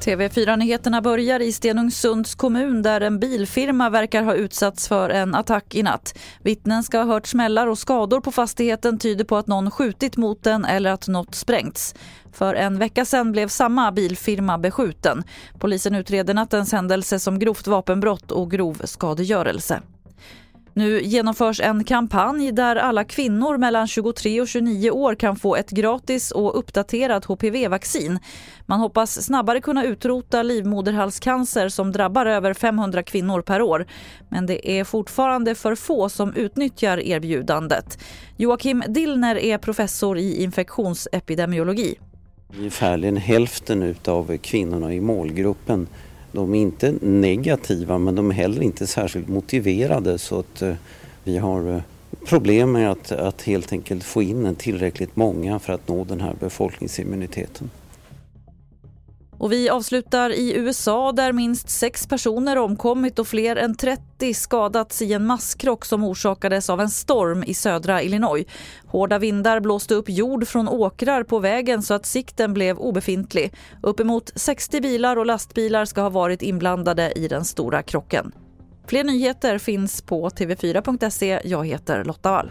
TV4-nyheterna börjar i Stenungsunds kommun där en bilfirma verkar ha utsatts för en attack i natt. Vittnen ska ha hört smällar och skador på fastigheten tyder på att någon skjutit mot den eller att något sprängts. För en vecka sedan blev samma bilfirma beskjuten. Polisen utreder nattens händelse som grovt vapenbrott och grov skadegörelse. Nu genomförs en kampanj där alla kvinnor mellan 23 och 29 år kan få ett gratis och uppdaterat HPV-vaccin. Man hoppas snabbare kunna utrota livmoderhalscancer som drabbar över 500 kvinnor per år. Men det är fortfarande för få som utnyttjar erbjudandet. Joakim Dillner är professor i infektionsepidemiologi. Ungefärligen hälften av kvinnorna i målgruppen de är inte negativa men de är heller inte särskilt motiverade så att eh, vi har eh, problem med att, att helt enkelt få in tillräckligt många för att nå den här befolkningsimmuniteten. Och vi avslutar i USA där minst sex personer omkommit och fler än 30 skadats i en masskrock som orsakades av en storm i södra Illinois. Hårda vindar blåste upp jord från åkrar på vägen så att sikten blev obefintlig. Uppemot 60 bilar och lastbilar ska ha varit inblandade i den stora krocken. Fler nyheter finns på tv4.se. Jag heter Lotta Wall.